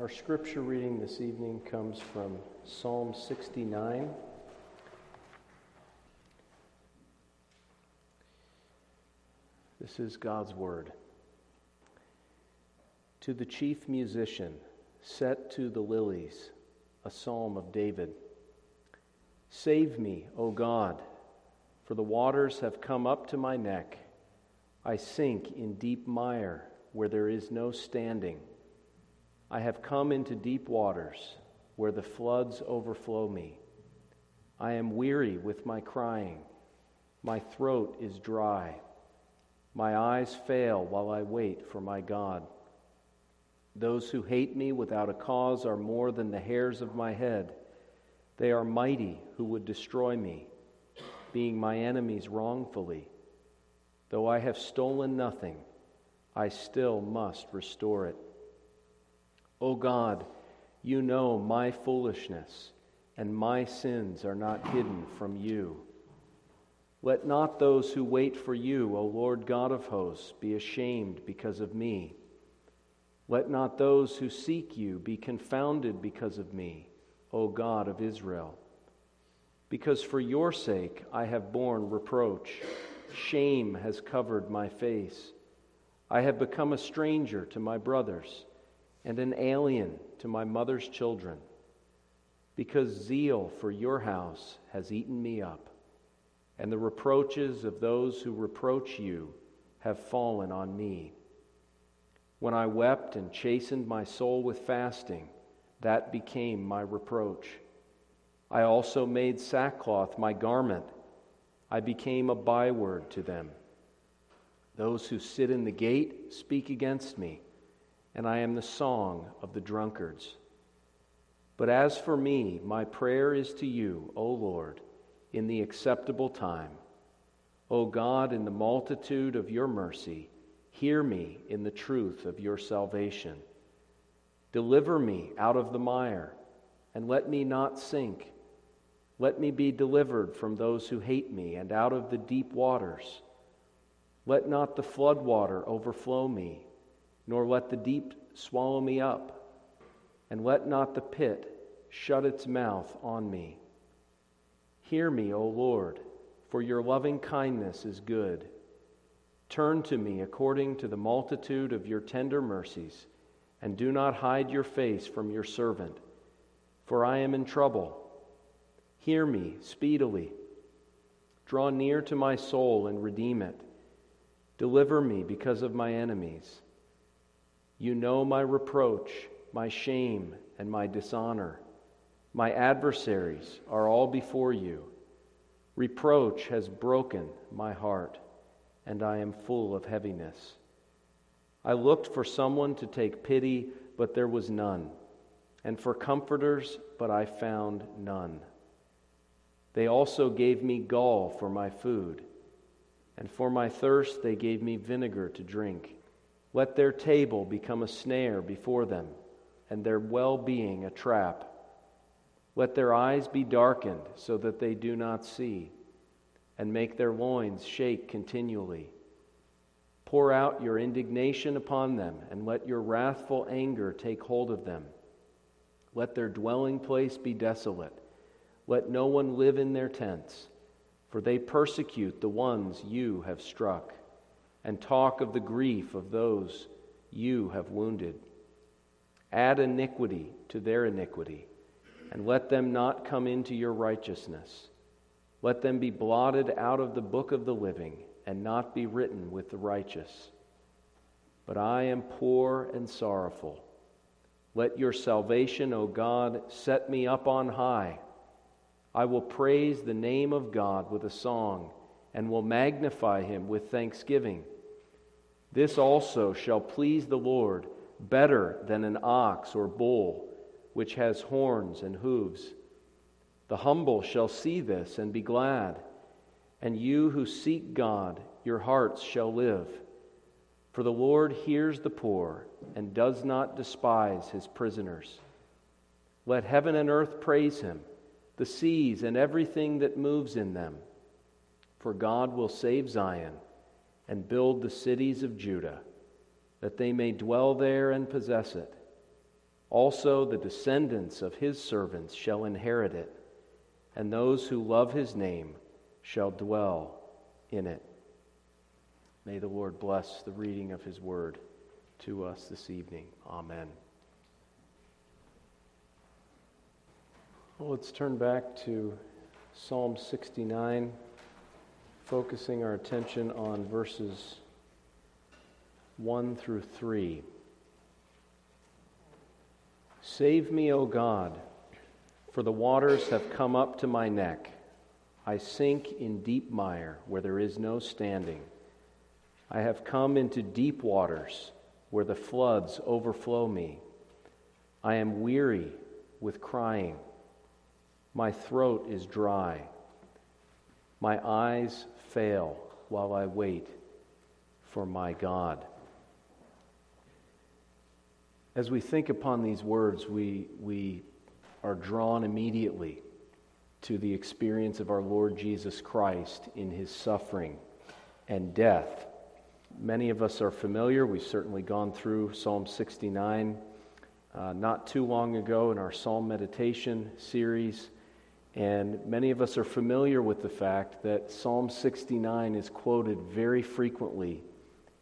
Our scripture reading this evening comes from Psalm 69. This is God's word. To the chief musician, set to the lilies, a psalm of David. Save me, O God, for the waters have come up to my neck. I sink in deep mire where there is no standing. I have come into deep waters where the floods overflow me. I am weary with my crying. My throat is dry. My eyes fail while I wait for my God. Those who hate me without a cause are more than the hairs of my head. They are mighty who would destroy me, being my enemies wrongfully. Though I have stolen nothing, I still must restore it. O God, you know my foolishness, and my sins are not hidden from you. Let not those who wait for you, O Lord God of hosts, be ashamed because of me. Let not those who seek you be confounded because of me, O God of Israel. Because for your sake I have borne reproach, shame has covered my face. I have become a stranger to my brothers and an alien to my mother's children, because zeal for your house has eaten me up, and the reproaches of those who reproach you have fallen on me. When I wept and chastened my soul with fasting, that became my reproach. I also made sackcloth my garment. I became a byword to them. Those who sit in the gate speak against me and I am the song of the drunkards. But as for me, my prayer is to you, O Lord, in the acceptable time. O God, in the multitude of your mercy, hear me in the truth of your salvation. Deliver me out of the mire, and let me not sink. Let me be delivered from those who hate me, and out of the deep waters. Let not the flood water overflow me nor let the deep swallow me up, and let not the pit shut its mouth on me. Hear me, O Lord, for your loving kindness is good. Turn to me according to the multitude of your tender mercies, and do not hide your face from your servant, for I am in trouble. Hear me speedily. Draw near to my soul and redeem it. Deliver me because of my enemies. You know my reproach, my shame, and my dishonor. My adversaries are all before you. Reproach has broken my heart, and I am full of heaviness. I looked for someone to take pity, but there was none, and for comforters, but I found none. They also gave me gall for my food, and for my thirst they gave me vinegar to drink. Let their table become a snare before them, and their well being a trap. Let their eyes be darkened so that they do not see, and make their loins shake continually. Pour out your indignation upon them, and let your wrathful anger take hold of them. Let their dwelling place be desolate. Let no one live in their tents, for they persecute the ones you have struck and talk of the grief of those you have wounded. Add iniquity to their iniquity, and let them not come into your righteousness. Let them be blotted out of the book of the living, and not be written with the righteous. But I am poor and sorrowful. Let your salvation, O God, set me up on high. I will praise the name of God with a song, and will magnify him with thanksgiving. This also shall please the Lord better than an ox or bull, which has horns and hooves. The humble shall see this and be glad, and you who seek God, your hearts shall live. For the Lord hears the poor and does not despise his prisoners. Let heaven and earth praise him, the seas and everything that moves in them. For God will save Zion and build the cities of Judah, that they may dwell there and possess it. Also, the descendants of his servants shall inherit it, and those who love his name shall dwell in it. May the Lord bless the reading of his word to us this evening. Amen. Well, let's turn back to Psalm 69, focusing our attention on verses 1 through 3. Save me, O God, for the waters have come up to my neck. I sink in deep mire where there is no standing. I have come into deep waters where the floods overflow me. I am weary with crying. My throat is dry. My eyes fail while I wait for my God. As we think upon these words, we, we are drawn immediately to the experience of our Lord Jesus Christ in his suffering and death. Many of us are familiar. We've certainly gone through Psalm 69 uh, not too long ago in our Psalm meditation series. And many of us are familiar with the fact that Psalm 69 is quoted very frequently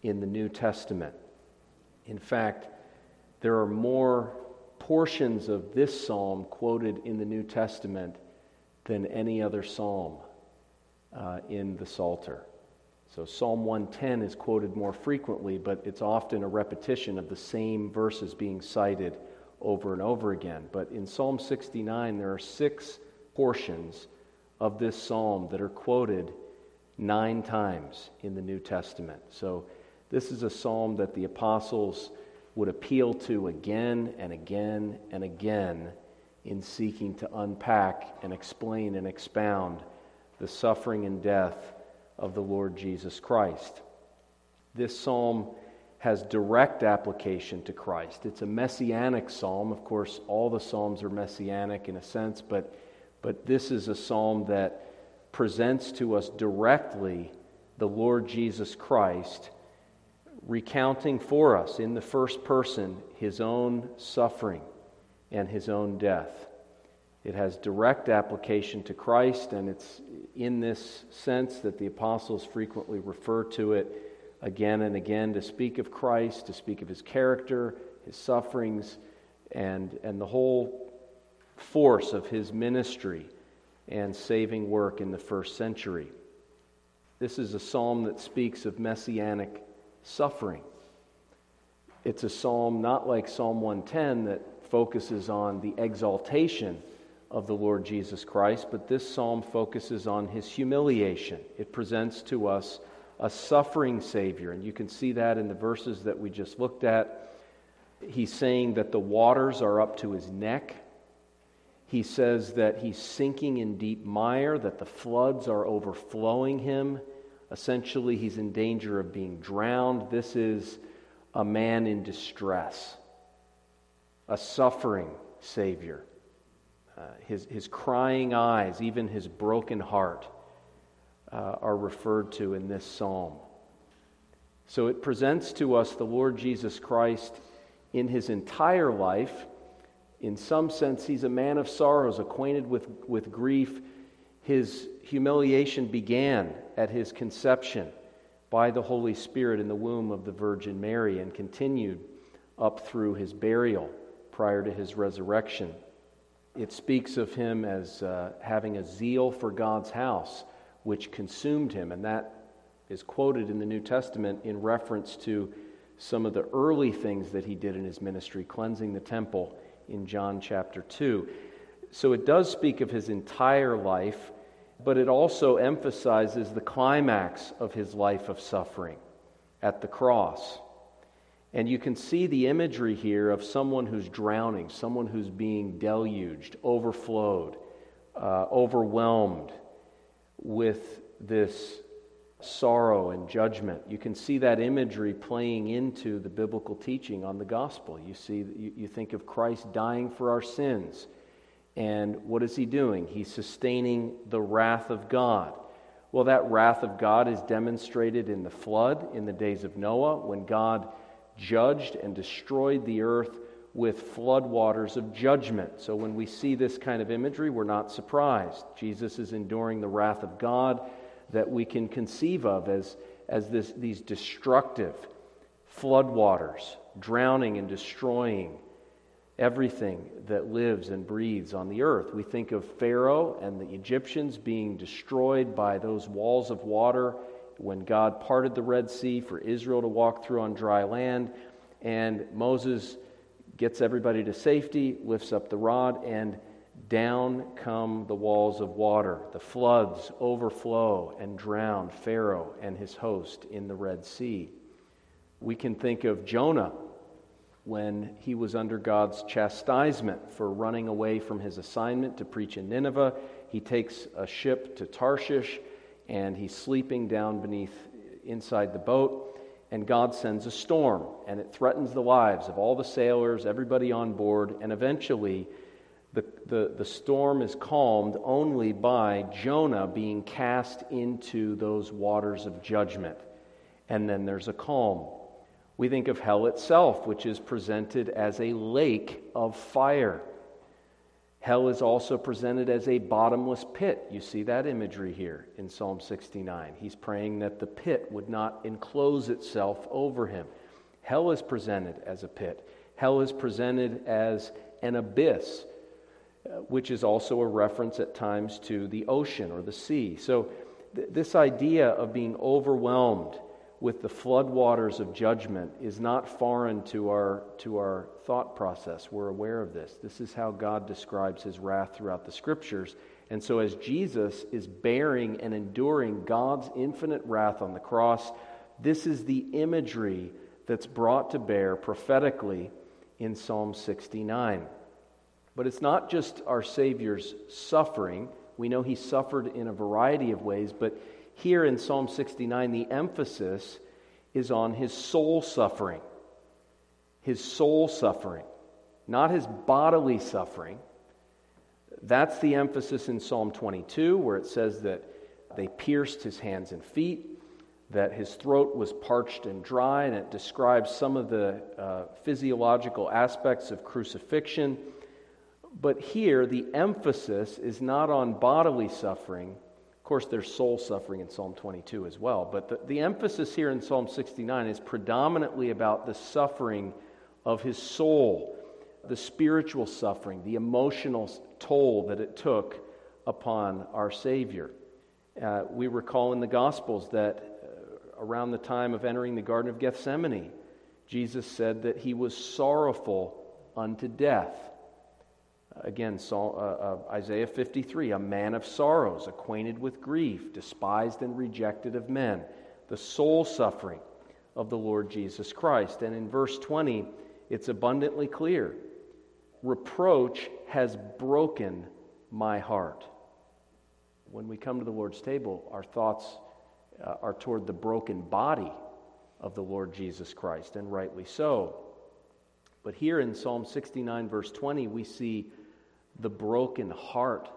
in the New Testament. In fact, there are more portions of this psalm quoted in the New Testament than any other psalm uh, in the Psalter. So Psalm 110 is quoted more frequently, but it's often a repetition of the same verses being cited over and over again. But in Psalm 69, there are six portions of this psalm that are quoted nine times in the New Testament. So this is a psalm that the apostles would appeal to again and again and again in seeking to unpack and explain and expound the suffering and death of the Lord Jesus Christ. This psalm has direct application to Christ. It's a messianic psalm. Of course, all the psalms are messianic in a sense, but, but this is a psalm that presents to us directly the Lord Jesus Christ recounting for us in the first person his own suffering and his own death. It has direct application to Christ, and it's in this sense that the apostles frequently refer to it again and again to speak of Christ, to speak of his character, his sufferings, and, and the whole force of his ministry and saving work in the first century. This is a psalm that speaks of messianic suffering. It's a psalm not like Psalm 110 that focuses on the exaltation of the Lord Jesus Christ, but this psalm focuses on his humiliation. It presents to us a suffering Savior, and you can see that in the verses that we just looked at. He's saying that the waters are up to his neck. He says that he's sinking in deep mire, that the floods are overflowing him. Essentially, he's in danger of being drowned. This is a man in distress, a suffering Savior. Uh, his, his crying eyes, even his broken heart, uh, are referred to in this psalm. So it presents to us the Lord Jesus Christ in his entire life. In some sense, he's a man of sorrows, acquainted with, with grief. His humiliation began at his conception by the Holy Spirit in the womb of the Virgin Mary and continued up through his burial prior to his resurrection. It speaks of him as uh, having a zeal for God's house, which consumed him, and that is quoted in the New Testament in reference to some of the early things that he did in his ministry, cleansing the temple in John chapter 2. So it does speak of his entire life but it also emphasizes the climax of his life of suffering at the cross. And you can see the imagery here of someone who's drowning, someone who's being deluged, overflowed, uh, overwhelmed with this sorrow and judgment. You can see that imagery playing into the biblical teaching on the gospel. You see, you, think of Christ dying for our sins and what is he doing? He's sustaining the wrath of God. Well, that wrath of God is demonstrated in the flood in the days of Noah when God judged and destroyed the earth with floodwaters of judgment. So when we see this kind of imagery, we're not surprised. Jesus is enduring the wrath of God that we can conceive of as, as this, these destructive floodwaters, drowning and destroying everything that lives and breathes on the earth. We think of Pharaoh and the Egyptians being destroyed by those walls of water when God parted the Red Sea for Israel to walk through on dry land. And Moses gets everybody to safety, lifts up the rod, and down come the walls of water. The floods overflow and drown Pharaoh and his host in the Red Sea. We can think of Jonah when he was under God's chastisement for running away from his assignment to preach in Nineveh. He takes a ship to Tarshish and he's sleeping down beneath inside the boat and God sends a storm, and it threatens the lives of all the sailors, everybody on board, and eventually the, the, the storm is calmed only by Jonah being cast into those waters of judgment. And then there's a calm. We think of hell itself, which is presented as a lake of fire. Hell is also presented as a bottomless pit. You see that imagery here in Psalm 69. He's praying that the pit would not enclose itself over him. Hell is presented as a pit. Hell is presented as an abyss, which is also a reference at times to the ocean or the sea. So, th- this idea of being overwhelmed with the floodwaters of judgment is not foreign to our, to our thought process. We're aware of this. This is how God describes his wrath throughout the scriptures. And so, as Jesus is bearing and enduring God's infinite wrath on the cross, this is the imagery that's brought to bear prophetically in Psalm 69. But it's not just our Savior's suffering. We know he suffered in a variety of ways, but here in Psalm 69, the emphasis is on his soul suffering. His soul suffering, not his bodily suffering. That's the emphasis in Psalm 22, where it says that they pierced his hands and feet, that his throat was parched and dry, and it describes some of the uh, physiological aspects of crucifixion. But here, the emphasis is not on bodily suffering, Of course, there's soul suffering in Psalm 22 as well, but the, the emphasis here in Psalm 69 is predominantly about the suffering of his soul, the spiritual suffering, the emotional toll that it took upon our Savior. Uh, we recall in the Gospels that uh, around the time of entering the Garden of Gethsemane, Jesus said that he was sorrowful unto death. Again, Saul, uh, uh, Isaiah 53, a man of sorrows, acquainted with grief, despised and rejected of men, the soul suffering of the Lord Jesus Christ. And in verse 20, it's abundantly clear reproach has broken my heart. When we come to the Lord's table, our thoughts uh, are toward the broken body of the Lord Jesus Christ, and rightly so. But here in Psalm 69, verse 20, we see the broken heart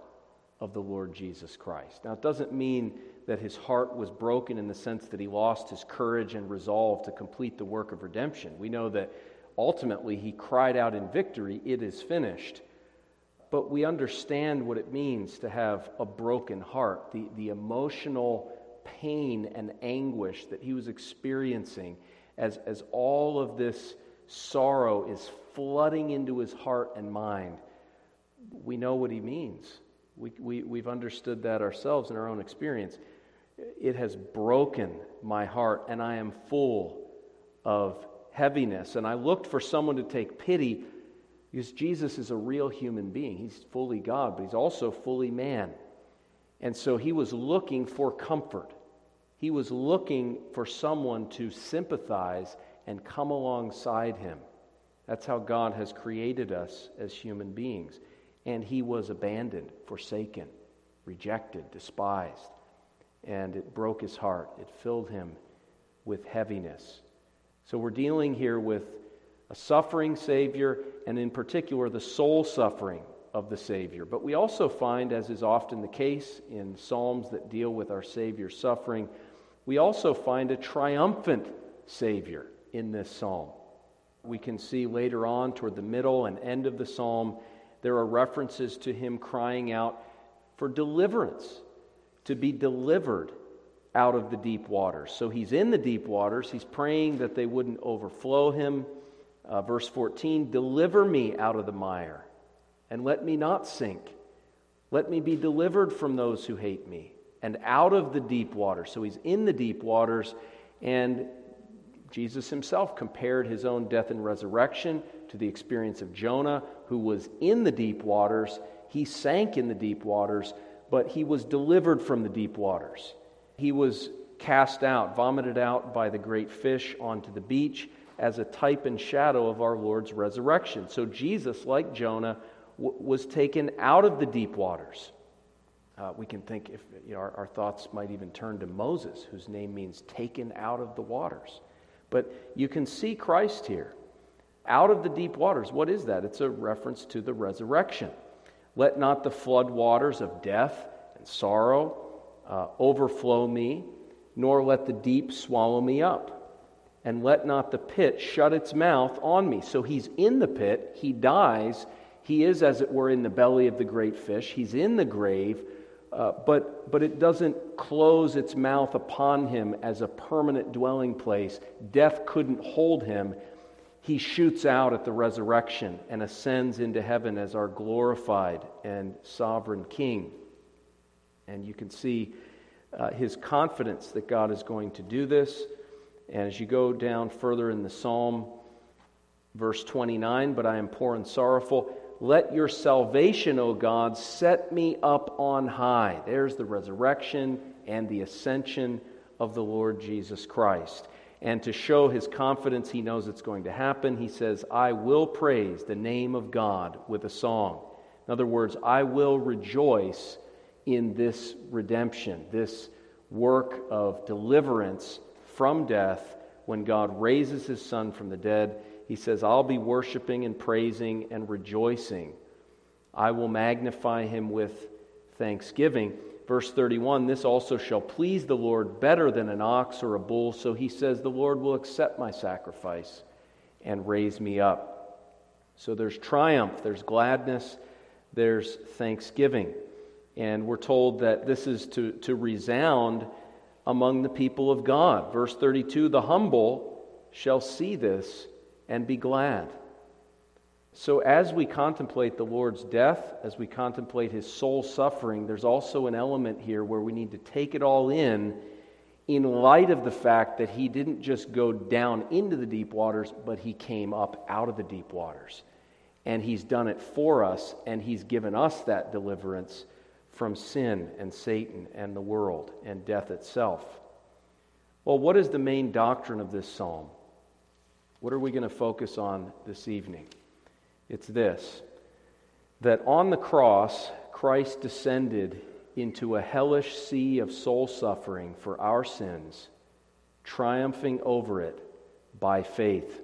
of the Lord Jesus Christ. Now, it doesn't mean that his heart was broken in the sense that he lost his courage and resolve to complete the work of redemption. We know that ultimately he cried out in victory, It is finished. But we understand what it means to have a broken heart, the, the emotional pain and anguish that he was experiencing as, as all of this sorrow is flooding into his heart and mind we know what he means. We, we, we've understood that ourselves in our own experience. It has broken my heart, and I am full of heaviness. And I looked for someone to take pity because Jesus is a real human being. He's fully God, but he's also fully man. And so he was looking for comfort. He was looking for someone to sympathize and come alongside him. That's how God has created us as human beings and he was abandoned, forsaken, rejected, despised. And it broke his heart. It filled him with heaviness. So we're dealing here with a suffering Savior, and in particular, the soul suffering of the Savior. But we also find, as is often the case in Psalms that deal with our Savior's suffering, we also find a triumphant Savior in this psalm. We can see later on, toward the middle and end of the psalm, there are references to him crying out for deliverance, to be delivered out of the deep waters. So he's in the deep waters. He's praying that they wouldn't overflow him. Uh, verse 14 Deliver me out of the mire, and let me not sink. Let me be delivered from those who hate me, and out of the deep waters. So he's in the deep waters, and Jesus himself compared his own death and resurrection to the experience of Jonah, who was in the deep waters. He sank in the deep waters, but he was delivered from the deep waters. He was cast out, vomited out by the great fish onto the beach as a type and shadow of our Lord's resurrection. So Jesus, like Jonah, w- was taken out of the deep waters. Uh, we can think if you know, our, our thoughts might even turn to Moses, whose name means taken out of the waters. But you can see Christ here. Out of the deep waters. What is that? It's a reference to the resurrection. Let not the flood waters of death and sorrow uh, overflow me, nor let the deep swallow me up. And let not the pit shut its mouth on me. So he's in the pit, he dies, he is, as it were, in the belly of the great fish, he's in the grave, uh, but, but it doesn't close its mouth upon him as a permanent dwelling place. Death couldn't hold him. He shoots out at the resurrection and ascends into heaven as our glorified and sovereign King. And you can see uh, his confidence that God is going to do this. And as you go down further in the psalm, verse 29, but I am poor and sorrowful. Let your salvation, O God, set me up on high. There's the resurrection and the ascension of the Lord Jesus Christ. And to show his confidence, he knows it's going to happen. He says, I will praise the name of God with a song. In other words, I will rejoice in this redemption, this work of deliverance from death when God raises his son from the dead. He says, I'll be worshiping and praising and rejoicing. I will magnify him with thanksgiving. Verse 31 This also shall please the Lord better than an ox or a bull. So he says, The Lord will accept my sacrifice and raise me up. So there's triumph, there's gladness, there's thanksgiving. And we're told that this is to, to resound among the people of God. Verse 32 The humble shall see this and be glad. So, as we contemplate the Lord's death, as we contemplate his soul suffering, there's also an element here where we need to take it all in in light of the fact that he didn't just go down into the deep waters, but he came up out of the deep waters. And he's done it for us, and he's given us that deliverance from sin and Satan and the world and death itself. Well, what is the main doctrine of this psalm? What are we going to focus on this evening? It's this that on the cross, Christ descended into a hellish sea of soul suffering for our sins, triumphing over it by faith.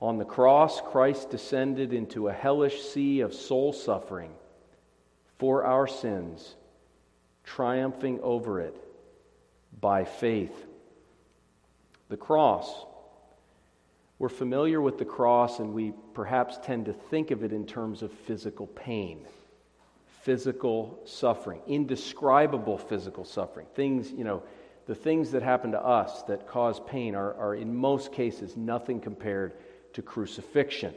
On the cross, Christ descended into a hellish sea of soul suffering for our sins, triumphing over it by faith. The cross. We're familiar with the cross, and we perhaps tend to think of it in terms of physical pain, physical suffering, indescribable physical suffering. Things, you know, the things that happen to us that cause pain are, are in most cases nothing compared to crucifixion.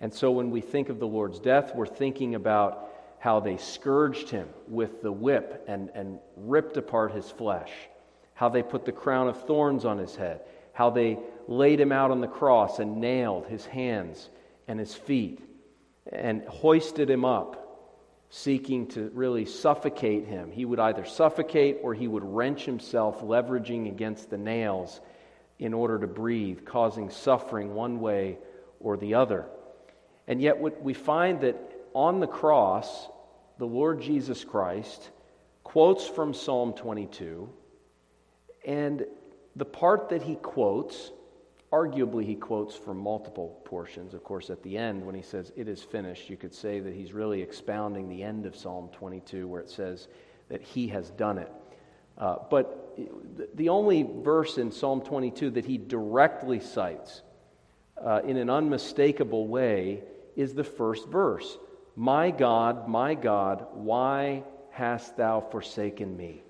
And so when we think of the Lord's death, we're thinking about how they scourged him with the whip and, and ripped apart his flesh, how they put the crown of thorns on his head, how they laid him out on the cross and nailed his hands and his feet and hoisted him up, seeking to really suffocate him. He would either suffocate or he would wrench himself, leveraging against the nails in order to breathe, causing suffering one way or the other. And yet, what we find that on the cross, the Lord Jesus Christ quotes from Psalm 22, and the part that he quotes, arguably he quotes from multiple portions. Of course, at the end, when he says, It is finished, you could say that he's really expounding the end of Psalm 22, where it says that he has done it. Uh, but the only verse in Psalm 22 that he directly cites uh, in an unmistakable way is the first verse My God, my God, why hast thou forsaken me?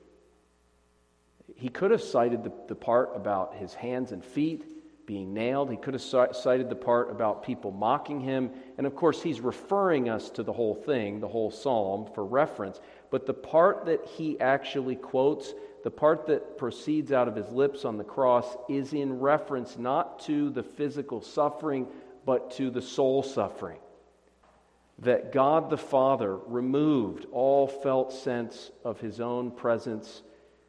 He could have cited the, the part about his hands and feet being nailed. He could have cited the part about people mocking him. And of course, he's referring us to the whole thing, the whole psalm, for reference. But the part that he actually quotes, the part that proceeds out of his lips on the cross, is in reference not to the physical suffering, but to the soul suffering. That God the Father removed all felt sense of his own presence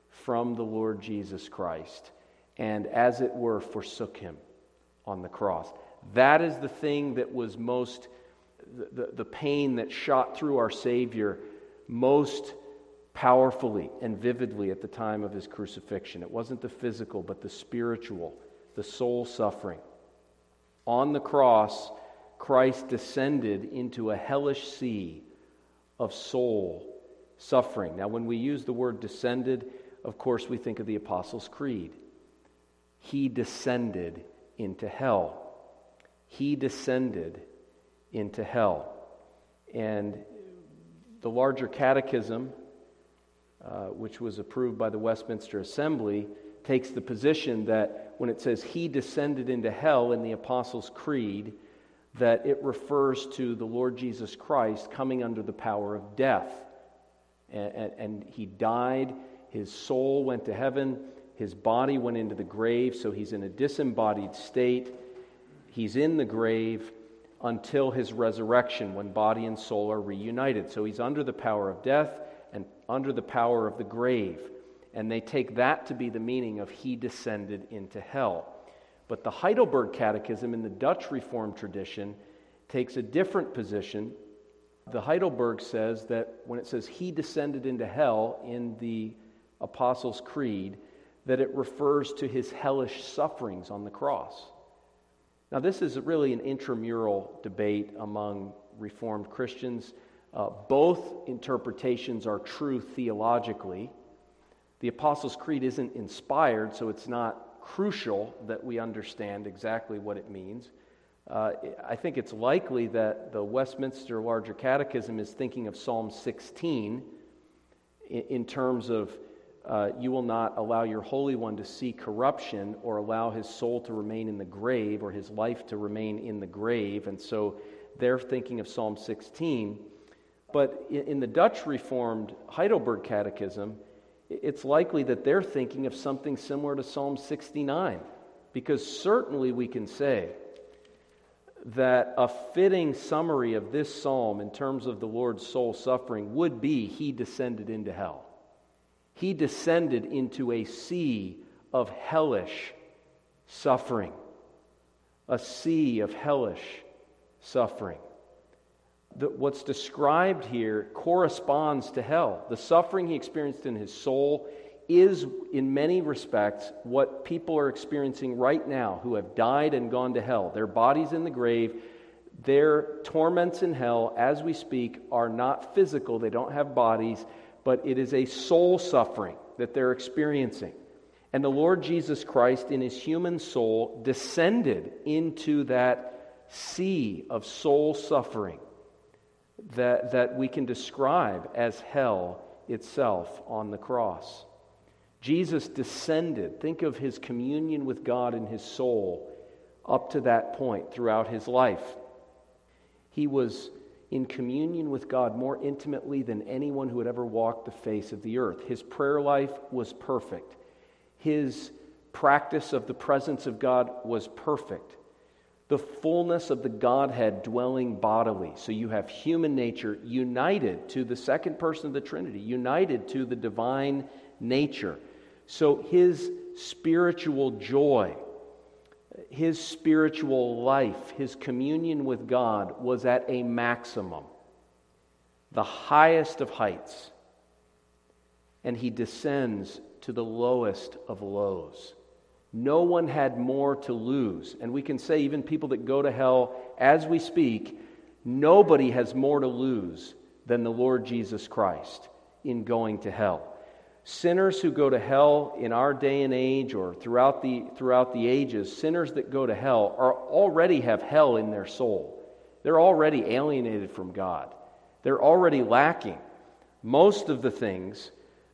from the Lord Jesus Christ and, as it were, forsook him on the cross. That is the thing that was most, the, the, pain that shot through our Savior most powerfully and vividly at the time of his crucifixion. It wasn't the physical, but the spiritual, the soul suffering. On the cross, Christ descended into a hellish sea of soul suffering. Now, when we use the word descended, of course, we think of the Apostles' Creed. He descended into hell. He descended into hell. And the larger catechism, uh, which was approved by the Westminster Assembly, takes the position that when it says he descended into hell in the Apostles' Creed, that it refers to the Lord Jesus Christ coming under the power of death. And, and, and he died, his soul went to heaven, his body went into the grave, so he's in a disembodied state. He's in the grave until his resurrection when body and soul are reunited. So he's under the power of death and under the power of the grave. And they take that to be the meaning of he descended into hell. But the Heidelberg Catechism in the Dutch Reformed tradition takes a different position. The Heidelberg says that when it says he descended into hell in the Apostles' Creed, that it refers to his hellish sufferings on the cross. Now, this is really an intramural debate among Reformed Christians. Uh, both interpretations are true theologically. The Apostles' Creed isn't inspired, so it's not crucial that we understand exactly what it means. Uh, I think it's likely that the Westminster Larger Catechism is thinking of Psalm 16 in, in terms of uh, you will not allow your Holy One to see corruption or allow his soul to remain in the grave or his life to remain in the grave. And so they're thinking of Psalm 16. But in the Dutch Reformed Heidelberg Catechism, it's likely that they're thinking of something similar to Psalm 69, because certainly we can say that a fitting summary of this psalm in terms of the Lord's soul suffering would be He descended into hell he descended into a sea of hellish suffering. A sea of hellish suffering. The, what's described here corresponds to hell. The suffering he experienced in his soul is, in many respects, what people are experiencing right now who have died and gone to hell. Their bodies in the grave, their torments in hell, as we speak, are not physical. They don't have bodies but it is a soul suffering that they're experiencing. And the Lord Jesus Christ, in his human soul, descended into that sea of soul suffering that, that we can describe as hell itself on the cross. Jesus descended. Think of his communion with God in his soul up to that point throughout his life. He was in communion with God more intimately than anyone who had ever walked the face of the earth. His prayer life was perfect, his practice of the presence of God was perfect. The fullness of the Godhead dwelling bodily. So you have human nature united to the second person of the Trinity, united to the divine nature. So his spiritual joy his spiritual life, his communion with God, was at a maximum, the highest of heights. And he descends to the lowest of lows. No one had more to lose. And we can say, even people that go to hell as we speak, nobody has more to lose than the Lord Jesus Christ in going to hell. Sinners who go to hell in our day and age or throughout the, throughout the ages, sinners that go to hell are already have hell in their soul. They're already alienated from God. They're already lacking most of the things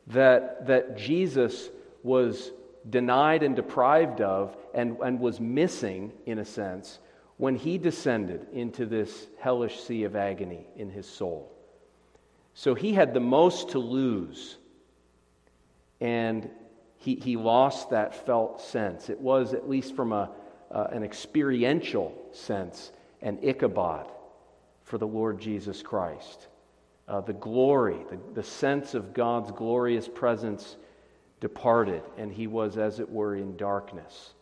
that, that Jesus was denied and deprived of and, and was missing, in a sense, when he descended into this hellish sea of agony in his soul. So he had the most to lose and he, he lost that felt sense. It was, at least from a, uh, an experiential sense, an Ichabod for the Lord Jesus Christ. Uh, the glory, the, the sense of God's glorious presence departed, and he was, as it were, in darkness.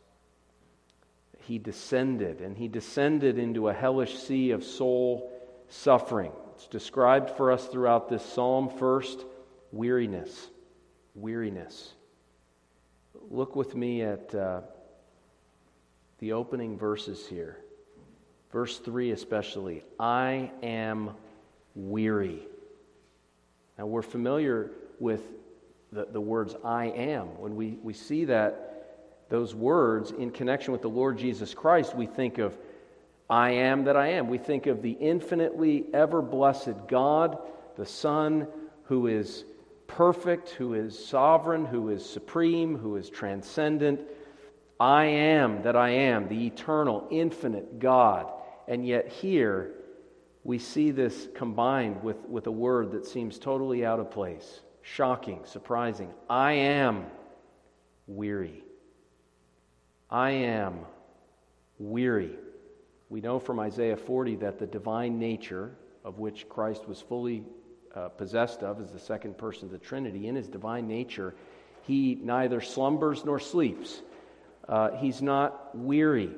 He descended, and he descended into a hellish sea of soul suffering. It's described for us throughout this psalm first weariness weariness. Look with me at uh, the opening verses here. Verse 3 especially. I am weary. Now we're familiar with the, the words I am. When we, we see that, those words in connection with the Lord Jesus Christ, we think of I am that I am. We think of the infinitely ever blessed God, the Son, who is perfect, who is sovereign, who is supreme, who is transcendent. I am that I am, the eternal, infinite God. And yet, here, we see this combined with, with a word that seems totally out of place, shocking, surprising. I am weary. I am weary. We know from Isaiah 40 that the divine nature, of which Christ was fully uh, possessed of as the second person of the Trinity, in his divine nature, he neither slumbers nor sleeps. Uh, he's not weary.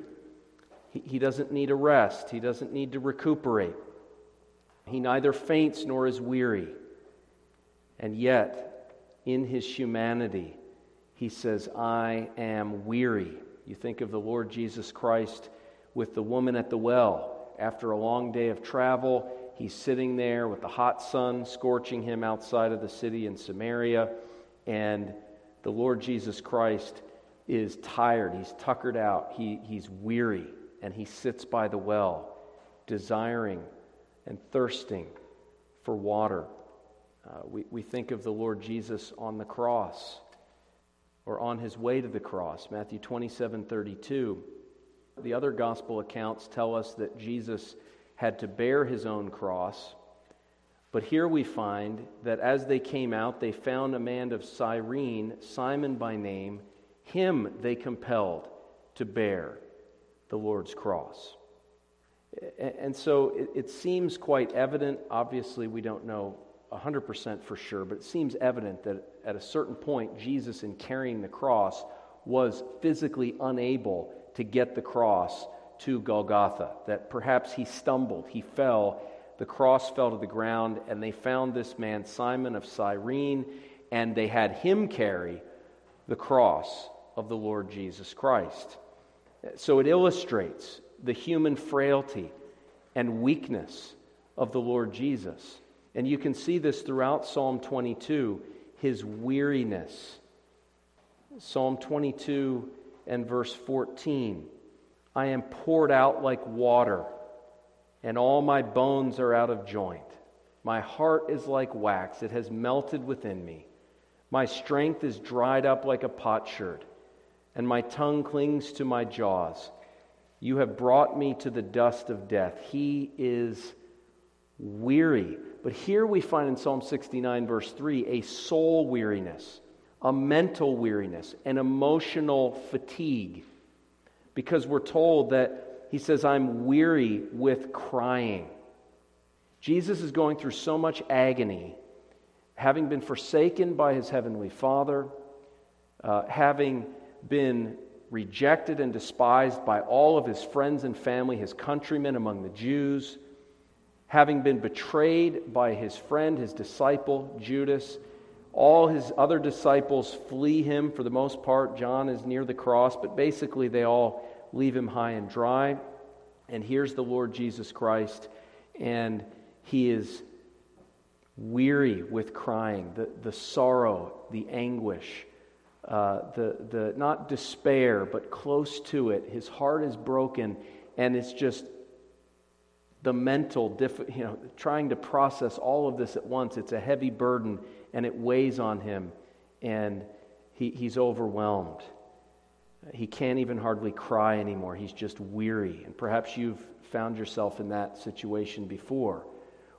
He, he doesn't need a rest. He doesn't need to recuperate. He neither faints nor is weary. And yet, in his humanity, he says, I am weary. You think of the Lord Jesus Christ with the woman at the well after a long day of travel He's sitting there with the hot sun scorching him outside of the city in Samaria, and the Lord Jesus Christ is tired. He's tuckered out. He, he's weary, and he sits by the well, desiring and thirsting for water. Uh, we, we think of the Lord Jesus on the cross or on his way to the cross, Matthew 27 32. The other gospel accounts tell us that Jesus had to bear his own cross. But here we find that as they came out, they found a man of Cyrene, Simon by name. Him they compelled to bear the Lord's cross. And so it, seems quite evident. Obviously, we don't know 100% for sure, but it seems evident that at a certain point, Jesus, in carrying the cross, was physically unable to get the cross to Golgotha, that perhaps he stumbled, he fell, the cross fell to the ground, and they found this man, Simon of Cyrene, and they had him carry the cross of the Lord Jesus Christ. So it illustrates the human frailty and weakness of the Lord Jesus. And you can see this throughout Psalm 22, his weariness. Psalm 22 and verse 14. I am poured out like water, and all my bones are out of joint. My heart is like wax, it has melted within me. My strength is dried up like a potsherd, and my tongue clings to my jaws. You have brought me to the dust of death. He is weary. But here we find in Psalm 69, verse 3, a soul weariness, a mental weariness, an emotional fatigue because we're told that he says, I'm weary with crying. Jesus is going through so much agony, having been forsaken by his heavenly Father, uh, having been rejected and despised by all of his friends and family, his countrymen among the Jews, having been betrayed by his friend, his disciple, Judas. All his other disciples flee him for the most part. John is near the cross, but basically they all leave him high and dry. And here's the Lord Jesus Christ, and he is weary with crying, the, the sorrow, the anguish, uh, the, the not despair, but close to it. His heart is broken, and it's just the mental, you know, trying to process all of this at once. It's a heavy burden, and it weighs on him, and he, he's overwhelmed. He can't even hardly cry anymore. He's just weary. And perhaps you've found yourself in that situation before,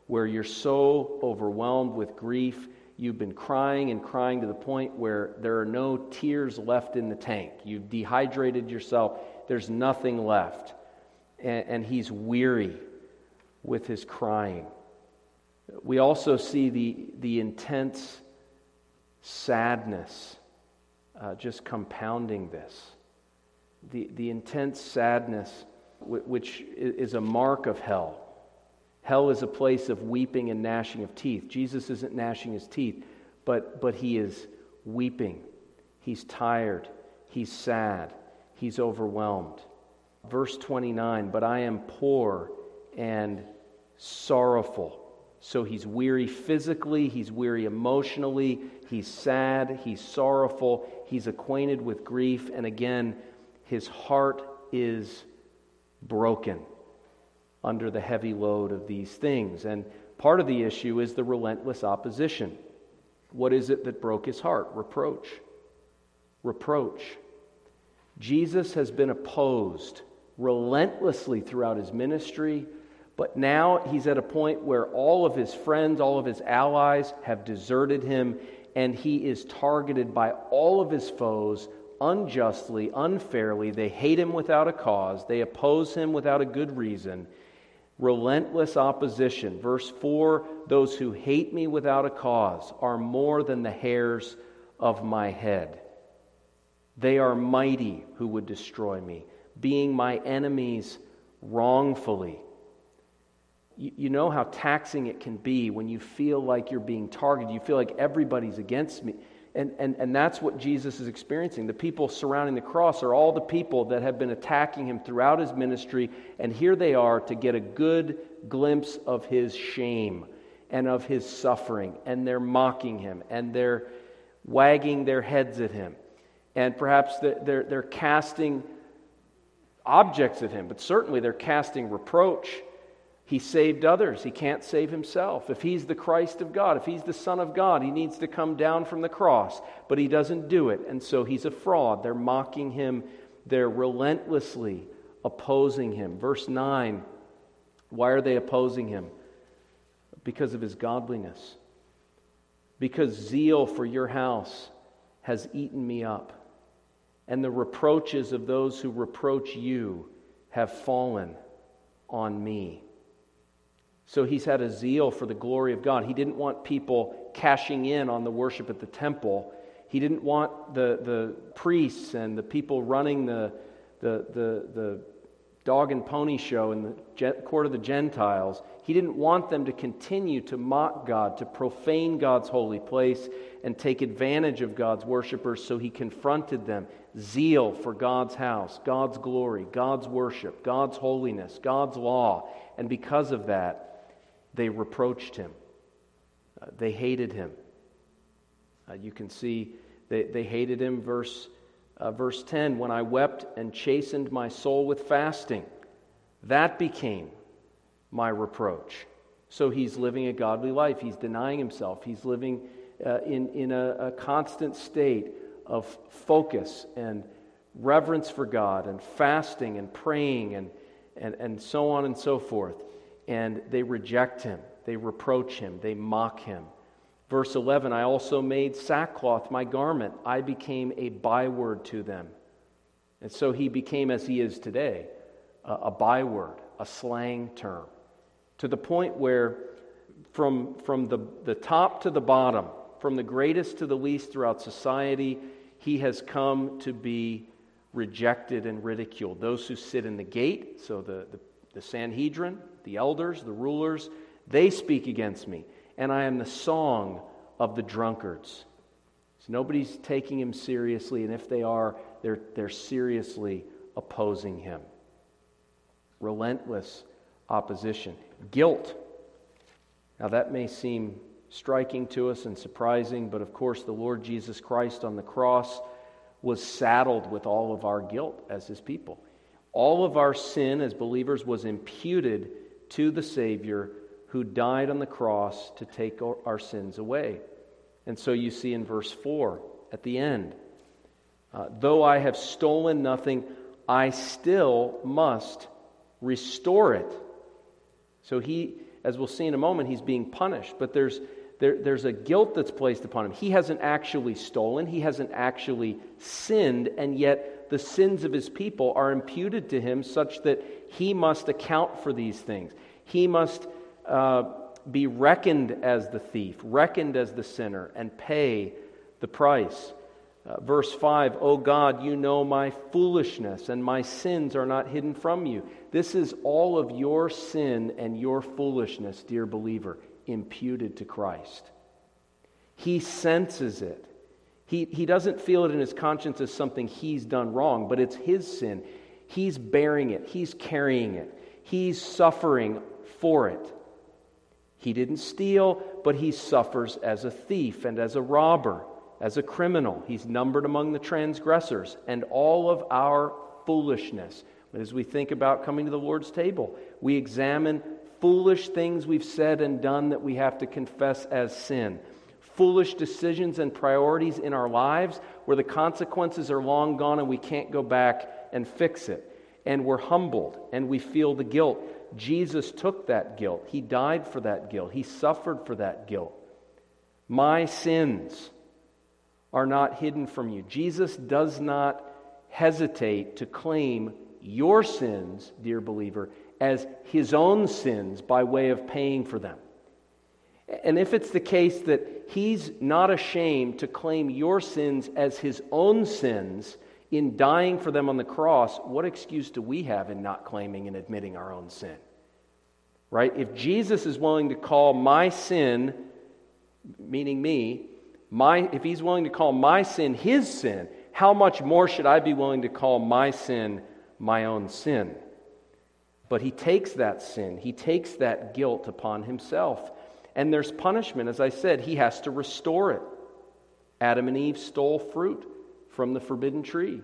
where you're so overwhelmed with grief, you've been crying and crying to the point where there are no tears left in the tank. You've dehydrated yourself, there's nothing left. And, and he's weary with his crying. We also see the, the intense sadness uh, just compounding this. The, the intense sadness, which is a mark of hell. Hell is a place of weeping and gnashing of teeth. Jesus isn't gnashing his teeth, but, but he is weeping. He's tired. He's sad. He's overwhelmed. Verse 29 But I am poor and sorrowful. So he's weary physically, he's weary emotionally, he's sad, he's sorrowful, he's acquainted with grief, and again, his heart is broken under the heavy load of these things. And part of the issue is the relentless opposition. What is it that broke his heart? Reproach. Reproach. Jesus has been opposed relentlessly throughout his ministry but now he's at a point where all of his friends, all of his allies have deserted him, and he is targeted by all of his foes unjustly, unfairly. They hate him without a cause, they oppose him without a good reason. Relentless opposition. Verse 4 Those who hate me without a cause are more than the hairs of my head. They are mighty who would destroy me, being my enemies wrongfully you, you know how taxing it can be when you feel like you're being targeted. You feel like everybody's against me. And, and, and that's what Jesus is experiencing. The people surrounding the cross are all the people that have been attacking him throughout his ministry, and here they are to get a good glimpse of his shame and of his suffering, and they're mocking him, and they're wagging their heads at him, and perhaps they're, they're casting objects at him, but certainly they're casting reproach he saved others. He can't save himself. If he's the Christ of God, if he's the Son of God, he needs to come down from the cross, but he doesn't do it. And so he's a fraud. They're mocking him, they're relentlessly opposing him. Verse 9 why are they opposing him? Because of his godliness. Because zeal for your house has eaten me up, and the reproaches of those who reproach you have fallen on me. So he's had a zeal for the glory of God. He didn't want people cashing in on the worship at the temple. He didn't want the, the priests and the people running the, the, the, the dog and pony show in the court of the Gentiles. He didn't want them to continue to mock God, to profane God's holy place, and take advantage of God's worshipers, so he confronted them. Zeal for God's house, God's glory, God's worship, God's holiness, God's law. And because of that, they reproached him, uh, they hated him. Uh, you can see they, they hated him, verse, uh, verse 10 when I wept and chastened my soul with fasting. That became my reproach. So he's living a godly life. He's denying himself. He's living uh, in, in a, a constant state of focus and reverence for God and fasting and praying and, and, and so on and so forth and they reject him, they reproach him, they mock him. Verse 11 I also made sackcloth my garment, I became a byword to them. And so he became, as he is today, a, byword, a slang term, to the point where from, from the, the top to the bottom, from the greatest to the least throughout society, he has come to be rejected and ridiculed. Those who sit in the gate, so the, the, the Sanhedrin, the elders, the rulers, they speak against me, and I am the song of the drunkards. So nobody's taking him seriously, and if they are, they're, they're seriously opposing him. Relentless opposition. Guilt. Now, that may seem striking to us and surprising, but of course, the Lord Jesus Christ on the cross was saddled with all of our guilt as his people. All of our sin as believers was imputed to the Savior who died on the cross to take our sins away. And so you see in verse 4 at the end, uh, though I have stolen nothing, I still must restore it. So he, as we'll see in a moment, he's being punished, but there's, there, there's a guilt that's placed upon him. He hasn't actually stolen, he hasn't actually sinned, and yet the sins of his people are imputed to him such that he must account for these things. He must uh, be reckoned as the thief, reckoned as the sinner, and pay the price. Uh, verse 5 O God, you know my foolishness, and my sins are not hidden from you. This is all of your sin and your foolishness, dear believer, imputed to Christ. He senses it. He, he doesn't feel it in his conscience as something he's done wrong, but it's his sin. He's bearing it, he's carrying it, he's suffering for it. He didn't steal, but he suffers as a thief and as a robber, as a criminal. He's numbered among the transgressors. And all of our foolishness, as we think about coming to the Lord's table, we examine foolish things we've said and done that we have to confess as sin. Foolish decisions and priorities in our lives where the consequences are long gone and we can't go back and fix it. And we're humbled and we feel the guilt. Jesus took that guilt. He died for that guilt. He suffered for that guilt. My sins are not hidden from you. Jesus does not hesitate to claim your sins, dear believer, as his own sins by way of paying for them. And if it's the case that he's not ashamed to claim your sins as his own sins, in dying for them on the cross, what excuse do we have in not claiming and admitting our own sin? Right? If Jesus is willing to call my sin, meaning me, my, if he's willing to call my sin his sin, how much more should I be willing to call my sin my own sin? But he takes that sin, he takes that guilt upon himself. And there's punishment. As I said, he has to restore it. Adam and Eve stole fruit from the forbidden tree.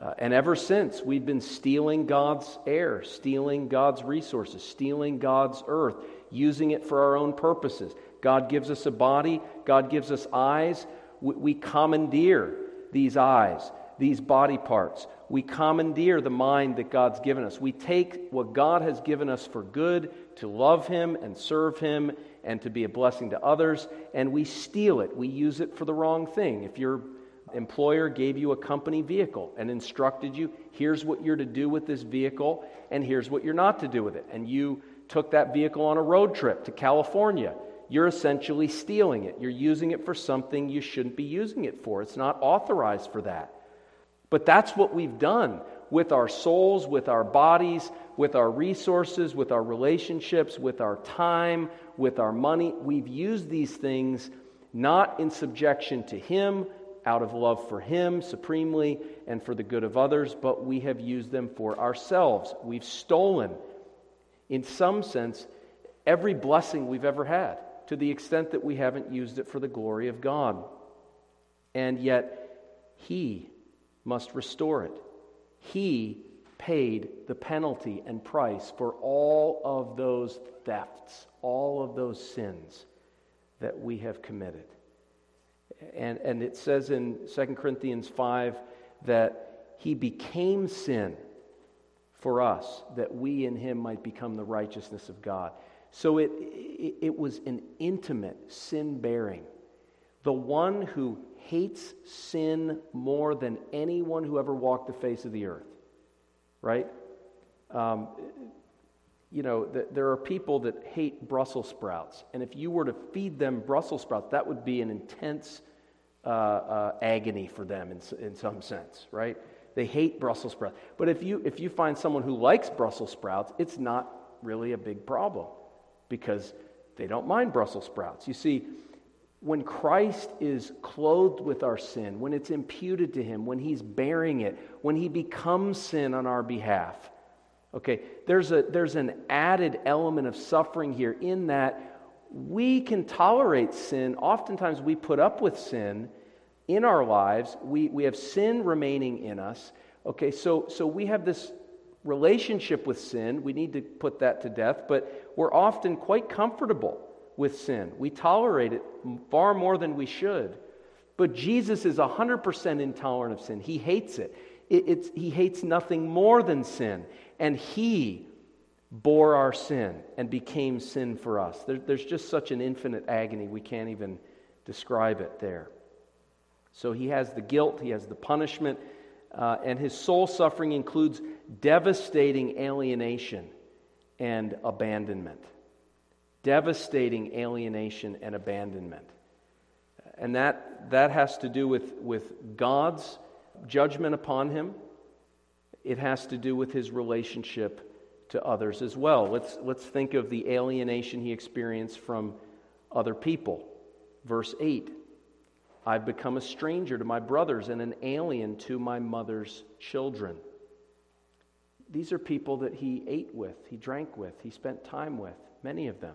Uh, and ever since, we've been stealing God's air, stealing God's resources, stealing God's earth, using it for our own purposes. God gives us a body, God gives us eyes. We, we commandeer these eyes, these body parts. We commandeer the mind that God's given us. We take what God has given us for good to love Him and serve Him and to be a blessing to others, and we steal it. We use it for the wrong thing. If your employer gave you a company vehicle and instructed you, here's what you're to do with this vehicle, and here's what you're not to do with it, and you took that vehicle on a road trip to California, you're essentially stealing it. You're using it for something you shouldn't be using it for. It's not authorized for that. But that's what we've done with our souls, with our bodies, with our resources, with our relationships, with our time, with our money. We've used these things not in subjection to Him, out of love for Him supremely and for the good of others, but we have used them for ourselves. We've stolen, in some sense, every blessing we've ever had to the extent that we haven't used it for the glory of God. And yet, He must restore it. He paid the penalty and price for all of those thefts, all of those sins that we have committed. And, and it says in 2 Corinthians 5 that he became sin for us, that we in him might become the righteousness of God. So it, it, it was an intimate sin bearing. The one who hates sin more than anyone who ever walked the face of the earth, right? Um, you know, th- there are people that hate Brussels sprouts. And if you were to feed them Brussels sprouts, that would be an intense uh, uh, agony for them in, in some sense, right? They hate Brussels sprouts. But if you, if you find someone who likes Brussels sprouts, it's not really a big problem because they don't mind Brussels sprouts. You see, when Christ is clothed with our sin, when it's imputed to him, when he's bearing it, when he becomes sin on our behalf, okay, there's, a, there's an added element of suffering here in that we can tolerate sin. Oftentimes, we put up with sin in our lives. We, we have sin remaining in us. Okay, so, so we have this relationship with sin. We need to put that to death, but we're often quite comfortable with sin. We tolerate it far more than we should. But Jesus is 100% intolerant of sin. He hates it. it he hates nothing more than sin. And He bore our sin and became sin for us. There, there's just such an infinite agony, we can't even describe it there. So He has the guilt, He has the punishment, uh, and His soul suffering includes devastating alienation and abandonment. Devastating alienation and abandonment. And that, that has to do with, with God's judgment upon him. It has to do with his relationship to others as well. Let's, let's think of the alienation he experienced from other people. Verse 8 I've become a stranger to my brothers and an alien to my mother's children. These are people that he ate with, he drank with, he spent time with, many of them.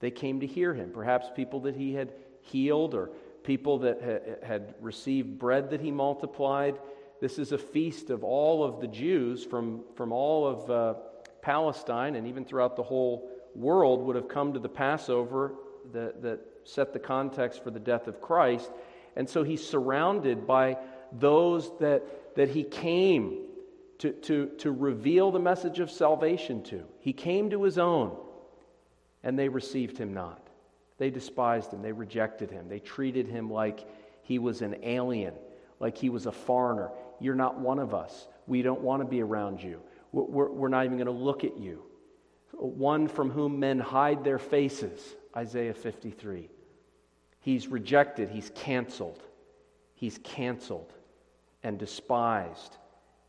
They came to hear him, perhaps people that he had healed or people that ha- had received bread that he multiplied. This is a feast of all of the Jews from, from all of uh, Palestine and even throughout the whole world would have come to the Passover that, that set the context for the death of Christ. And so he's surrounded by those that, that he came to, to, to reveal the message of salvation to. He came to his own, and they received him not. They despised him. They rejected him. They treated him like he was an alien, like he was a foreigner. You're not one of us. We don't want to be around you. We're, not even going to look at you. One from whom men hide their faces, Isaiah 53. He's rejected, he's canceled. He's canceled and despised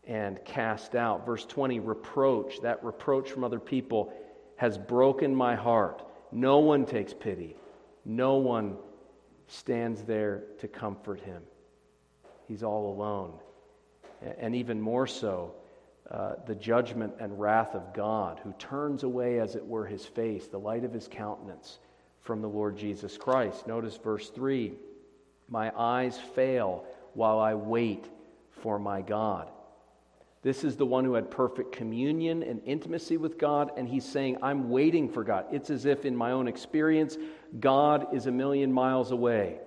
and cast out. Verse 20, reproach, that reproach from other people has broken my heart. No one takes pity. No one stands there to comfort him. He's all alone. And even more so, uh, the judgment and wrath of God, who turns away, as it were, his face, the light of his countenance from the Lord Jesus Christ. Notice verse 3 My eyes fail while I wait for my God. This is the one who had perfect communion and intimacy with God, and he's saying, I'm waiting for God. It's as if, in my own experience, God is a million miles away.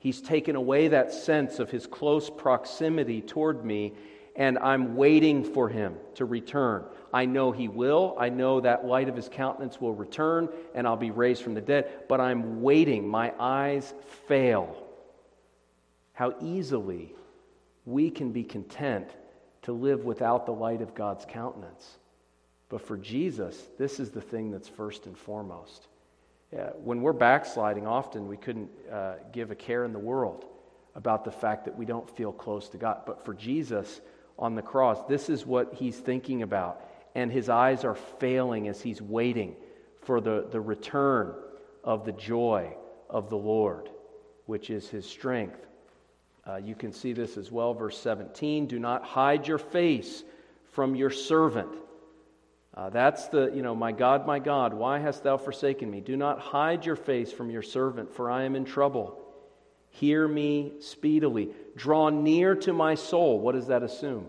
He's taken away that sense of his close proximity toward me, and I'm waiting for him to return. I know he will. I know that light of his countenance will return, and I'll be raised from the dead, but I'm waiting. My eyes fail. How easily we can be content to live without the light of God's countenance. But for Jesus, this is the thing that's first and foremost. Uh, when we're backsliding, often we couldn't uh, give a care in the world about the fact that we don't feel close to God. But for Jesus on the cross, this is what he's thinking about. And his eyes are failing as he's waiting for the, the return of the joy of the Lord, which is his strength. Uh, you can see this as well, verse 17. Do not hide your face from your servant. Uh, that's the, you know, my God, my God, why hast thou forsaken me? Do not hide your face from your servant, for I am in trouble. Hear me speedily. Draw near to my soul. What does that assume?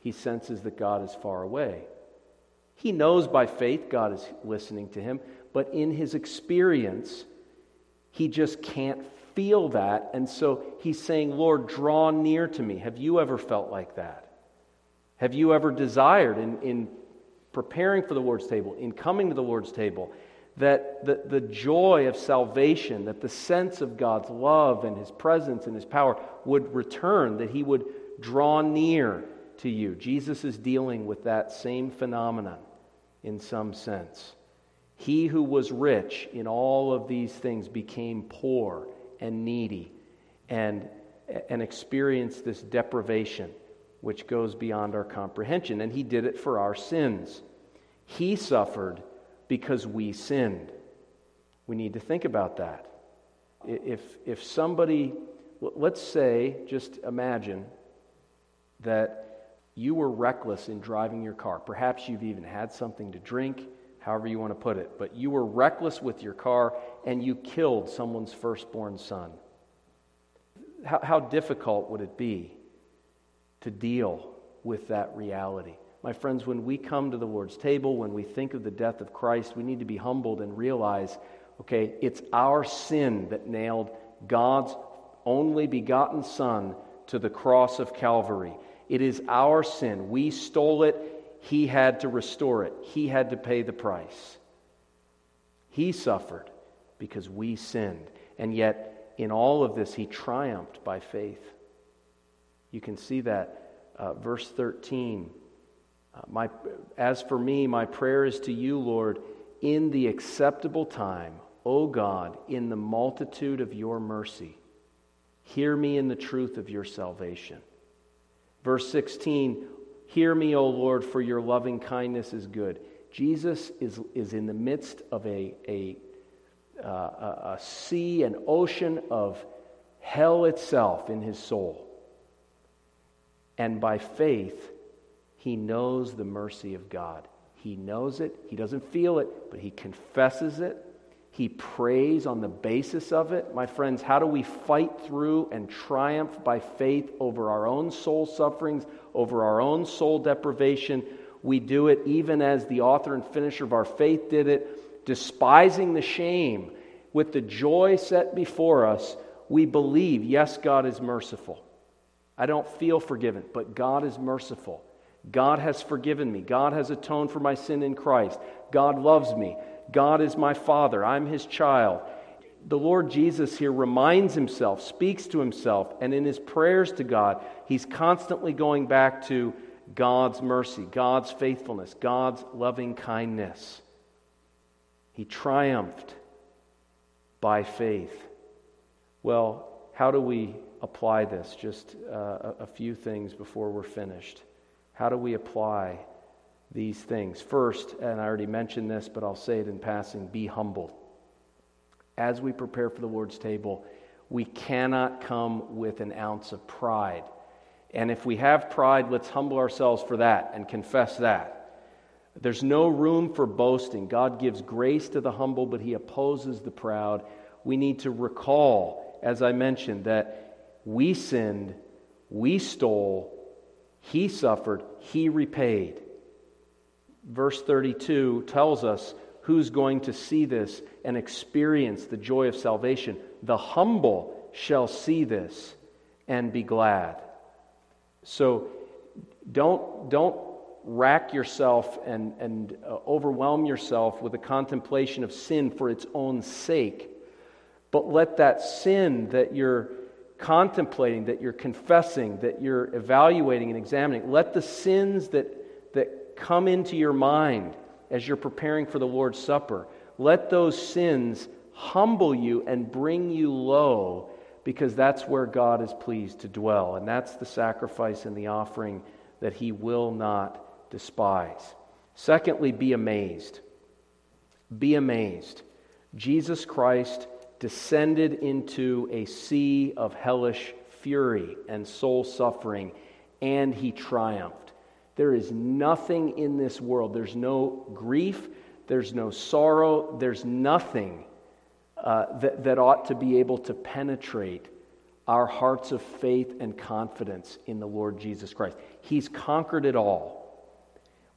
He senses that God is far away. He knows by faith God is listening to him, but in his experience, he just can't feel that. And so he's saying, Lord, draw near to me. Have you ever felt like that? Have you ever desired in, in preparing for the Lord's table, in coming to the Lord's table, that the, the joy of salvation, that the sense of God's love and his presence and his power would return, that he would draw near to you? Jesus is dealing with that same phenomenon in some sense. He who was rich in all of these things became poor and needy and, and experience this deprivation which goes beyond our comprehension. And he did it for our sins. He suffered because we sinned. We need to think about that. If, if somebody, let's say, just imagine that you were reckless in driving your car. Perhaps you've even had something to drink, however you want to put it, but you were reckless with your car and you killed someone's firstborn son. How, how difficult would it be to deal with that reality? My friends, when we come to the Lord's table, when we think of the death of Christ, we need to be humbled and realize okay, it's our sin that nailed God's only begotten Son to the cross of Calvary. It is our sin. We stole it. He had to restore it, He had to pay the price. He suffered because we sinned. And yet, in all of this, He triumphed by faith. You can see that. Uh, verse 13. Uh, my, as for me, my prayer is to you, Lord, in the acceptable time, O God, in the multitude of your mercy. Hear me in the truth of your salvation. Verse 16 Hear me, O Lord, for your loving kindness is good. Jesus is, is in the midst of a, a, uh, a, a sea, an ocean of hell itself in his soul. And by faith, he knows the mercy of God. He knows it. He doesn't feel it, but he confesses it. He prays on the basis of it. My friends, how do we fight through and triumph by faith over our own soul sufferings, over our own soul deprivation? We do it even as the author and finisher of our faith did it, despising the shame. With the joy set before us, we believe, yes, God is merciful. I don't feel forgiven, but God is merciful. God has forgiven me. God has atoned for my sin in Christ. God loves me. God is my Father. I'm His child. The Lord Jesus here reminds himself, speaks to himself, and in his prayers to God, he's constantly going back to God's mercy, God's faithfulness, God's loving kindness. He triumphed by faith. Well, how do we apply this? Just uh, a few things before we're finished. How do we apply these things? First, and I already mentioned this, but I'll say it in passing be humble. As we prepare for the Lord's table, we cannot come with an ounce of pride. And if we have pride, let's humble ourselves for that and confess that. There's no room for boasting. God gives grace to the humble, but He opposes the proud. We need to recall, as I mentioned, that we sinned, we stole, he suffered, He repaid. Verse 32 tells us who's going to see this and experience the joy of salvation. The humble shall see this and be glad. So don't, don't rack yourself and, and uh, overwhelm yourself with the contemplation of sin for its own sake, but let that sin that you're contemplating, that you're confessing, that you're evaluating and examining. Let the sins that, that come into your mind as you're preparing for the Lord's Supper, let those sins humble you and bring you low because that's where God is pleased to dwell. And that's the sacrifice and the offering that He will not despise. Secondly, be amazed. Be amazed. Jesus Christ descended into a sea of hellish fury and soul suffering, and he triumphed. There is nothing in this world, there's no grief, there's no sorrow, there's nothing uh, that, that ought to be able to penetrate our hearts of faith and confidence in the Lord Jesus Christ. He's conquered it all.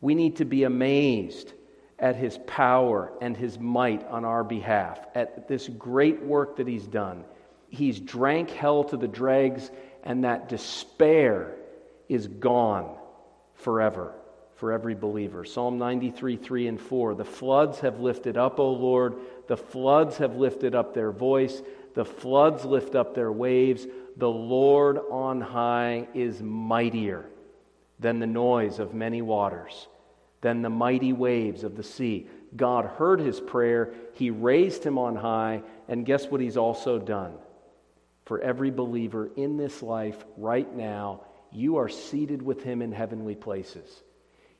We need to be amazed at his power and his might on our behalf, at this great work that he's done. He's drank hell to the dregs, and that despair is gone forever for every believer. Psalm 93, 3 and 4. The floods have lifted up, O Lord. The floods have lifted up their voice. The floods lift up their waves. The Lord on high is mightier than the noise of many waters than the mighty waves of the sea. God heard his prayer, he raised him on high, and guess what he's also done? For every believer in this life right now, you are seated with him in heavenly places.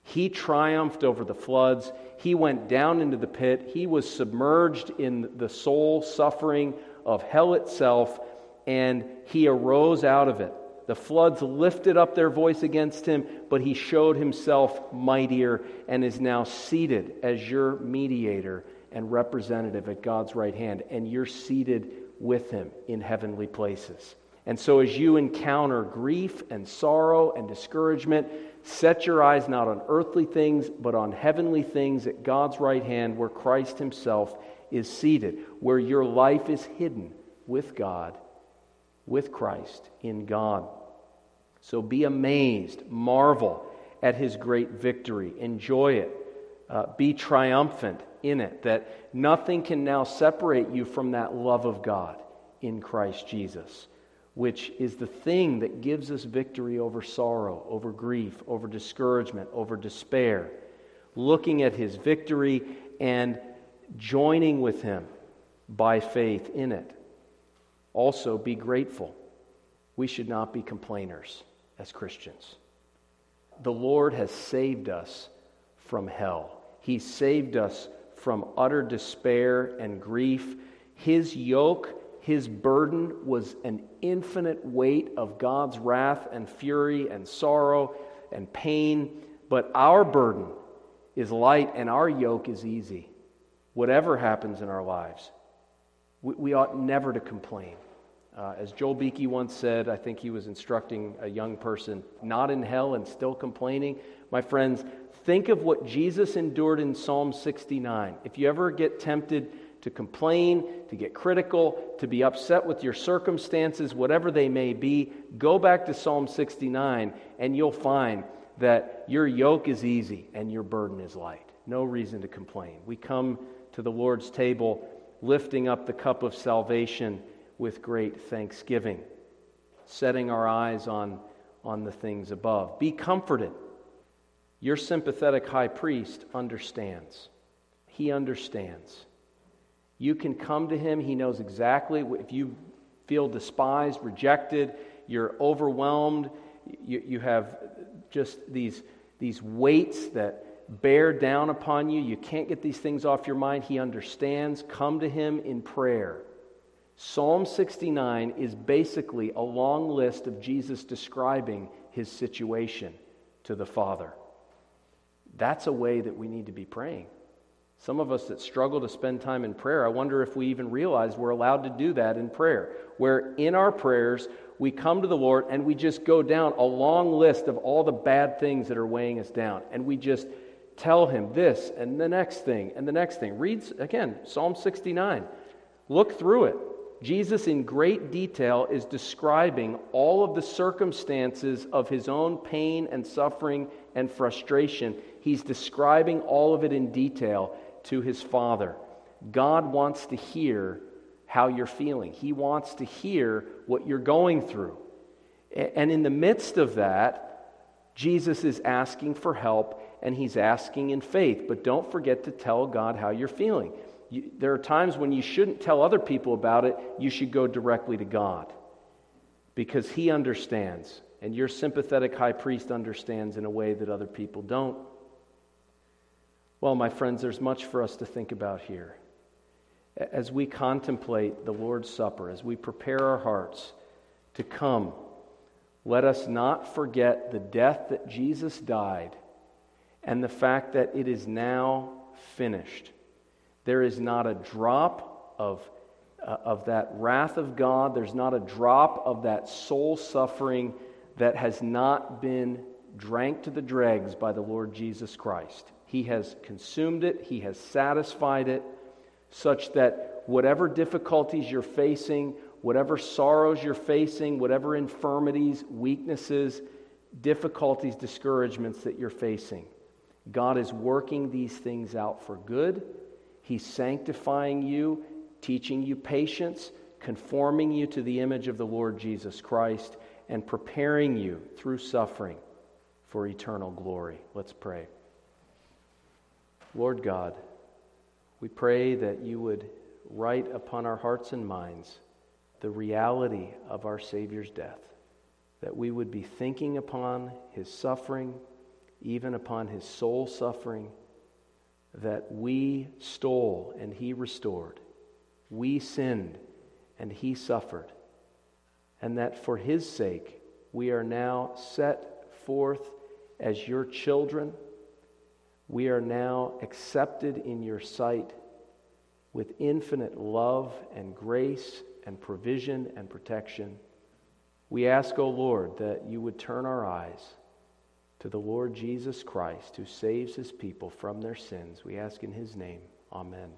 He triumphed over the floods. He went down into the pit. He was submerged in the soul suffering of hell itself, and he arose out of it The floods lifted up their voice against him, but he showed himself mightier and is now seated as your mediator and representative at God's right hand, and you're seated with him in heavenly places. And so, as you encounter grief and sorrow and discouragement, set your eyes not on earthly things, but on heavenly things at God's right hand, where Christ himself is seated, where your life is hidden with God, with Christ, in God. So be amazed, marvel at his great victory, enjoy it, uh, be triumphant in it, that nothing can now separate you from that love of God in Christ Jesus, which is the thing that gives us victory over sorrow, over grief, over discouragement, over despair. Looking at his victory and joining with him by faith in it. Also, be grateful. We should not be complainers as Christians. The Lord has saved us from hell. He saved us from utter despair and grief. His yoke, his burden was an infinite weight of God's wrath and fury and sorrow and pain. But our burden is light and our yoke is easy. Whatever happens in our lives, we, we ought never to complain. Uh, as Joel Beeke once said, I think he was instructing a young person, not in hell and still complaining. My friends, think of what Jesus endured in Psalm 69. If you ever get tempted to complain, to get critical, to be upset with your circumstances, whatever they may be, go back to Psalm 69 and you'll find that your yoke is easy and your burden is light. No reason to complain. We come to the Lord's table lifting up the cup of salvation with great thanksgiving, setting our eyes on, on the things above. Be comforted. Your sympathetic high priest understands. He understands. You can come to him. He knows exactly if you feel despised, rejected, you're overwhelmed, you, you have just these, these weights that bear down upon you. You can't get these things off your mind. He understands. Come to him in prayer. Psalm 69 is basically a long list of Jesus describing his situation to the Father. That's a way that we need to be praying. Some of us that struggle to spend time in prayer, I wonder if we even realize we're allowed to do that in prayer, where in our prayers we come to the Lord and we just go down a long list of all the bad things that are weighing us down. And we just tell Him this and the next thing and the next thing. Read again Psalm 69. Look through it. Jesus, in great detail, is describing all of the circumstances of his own pain and suffering and frustration. He's describing all of it in detail to his Father. God wants to hear how you're feeling, He wants to hear what you're going through. And in the midst of that, Jesus is asking for help and He's asking in faith. But don't forget to tell God how you're feeling. You, there are times when you shouldn't tell other people about it, you should go directly to God because He understands, and your sympathetic high priest understands in a way that other people don't. Well, my friends, there's much for us to think about here. As we contemplate the Lord's Supper, as we prepare our hearts to come, let us not forget the death that Jesus died and the fact that it is now finished. There is not a drop of, uh, of that wrath of God, there's not a drop of that soul suffering that has not been drank to the dregs by the Lord Jesus Christ. He has consumed it, He has satisfied it, such that whatever difficulties you're facing, whatever sorrows you're facing, whatever infirmities, weaknesses, difficulties, discouragements that you're facing, God is working these things out for good He's sanctifying you, teaching you patience, conforming you to the image of the Lord Jesus Christ, and preparing you through suffering for eternal glory. Let's pray. Lord God, we pray that you would write upon our hearts and minds the reality of our Savior's death, that we would be thinking upon his suffering, even upon his soul suffering that we stole and he restored, we sinned and he suffered, and that for his sake We are now set forth as your children. We are now accepted in your sight with infinite love and grace and provision and protection. We ask, O oh Lord, that you would turn our eyes to the Lord Jesus Christ, who saves his people from their sins. We ask in his name. Amen.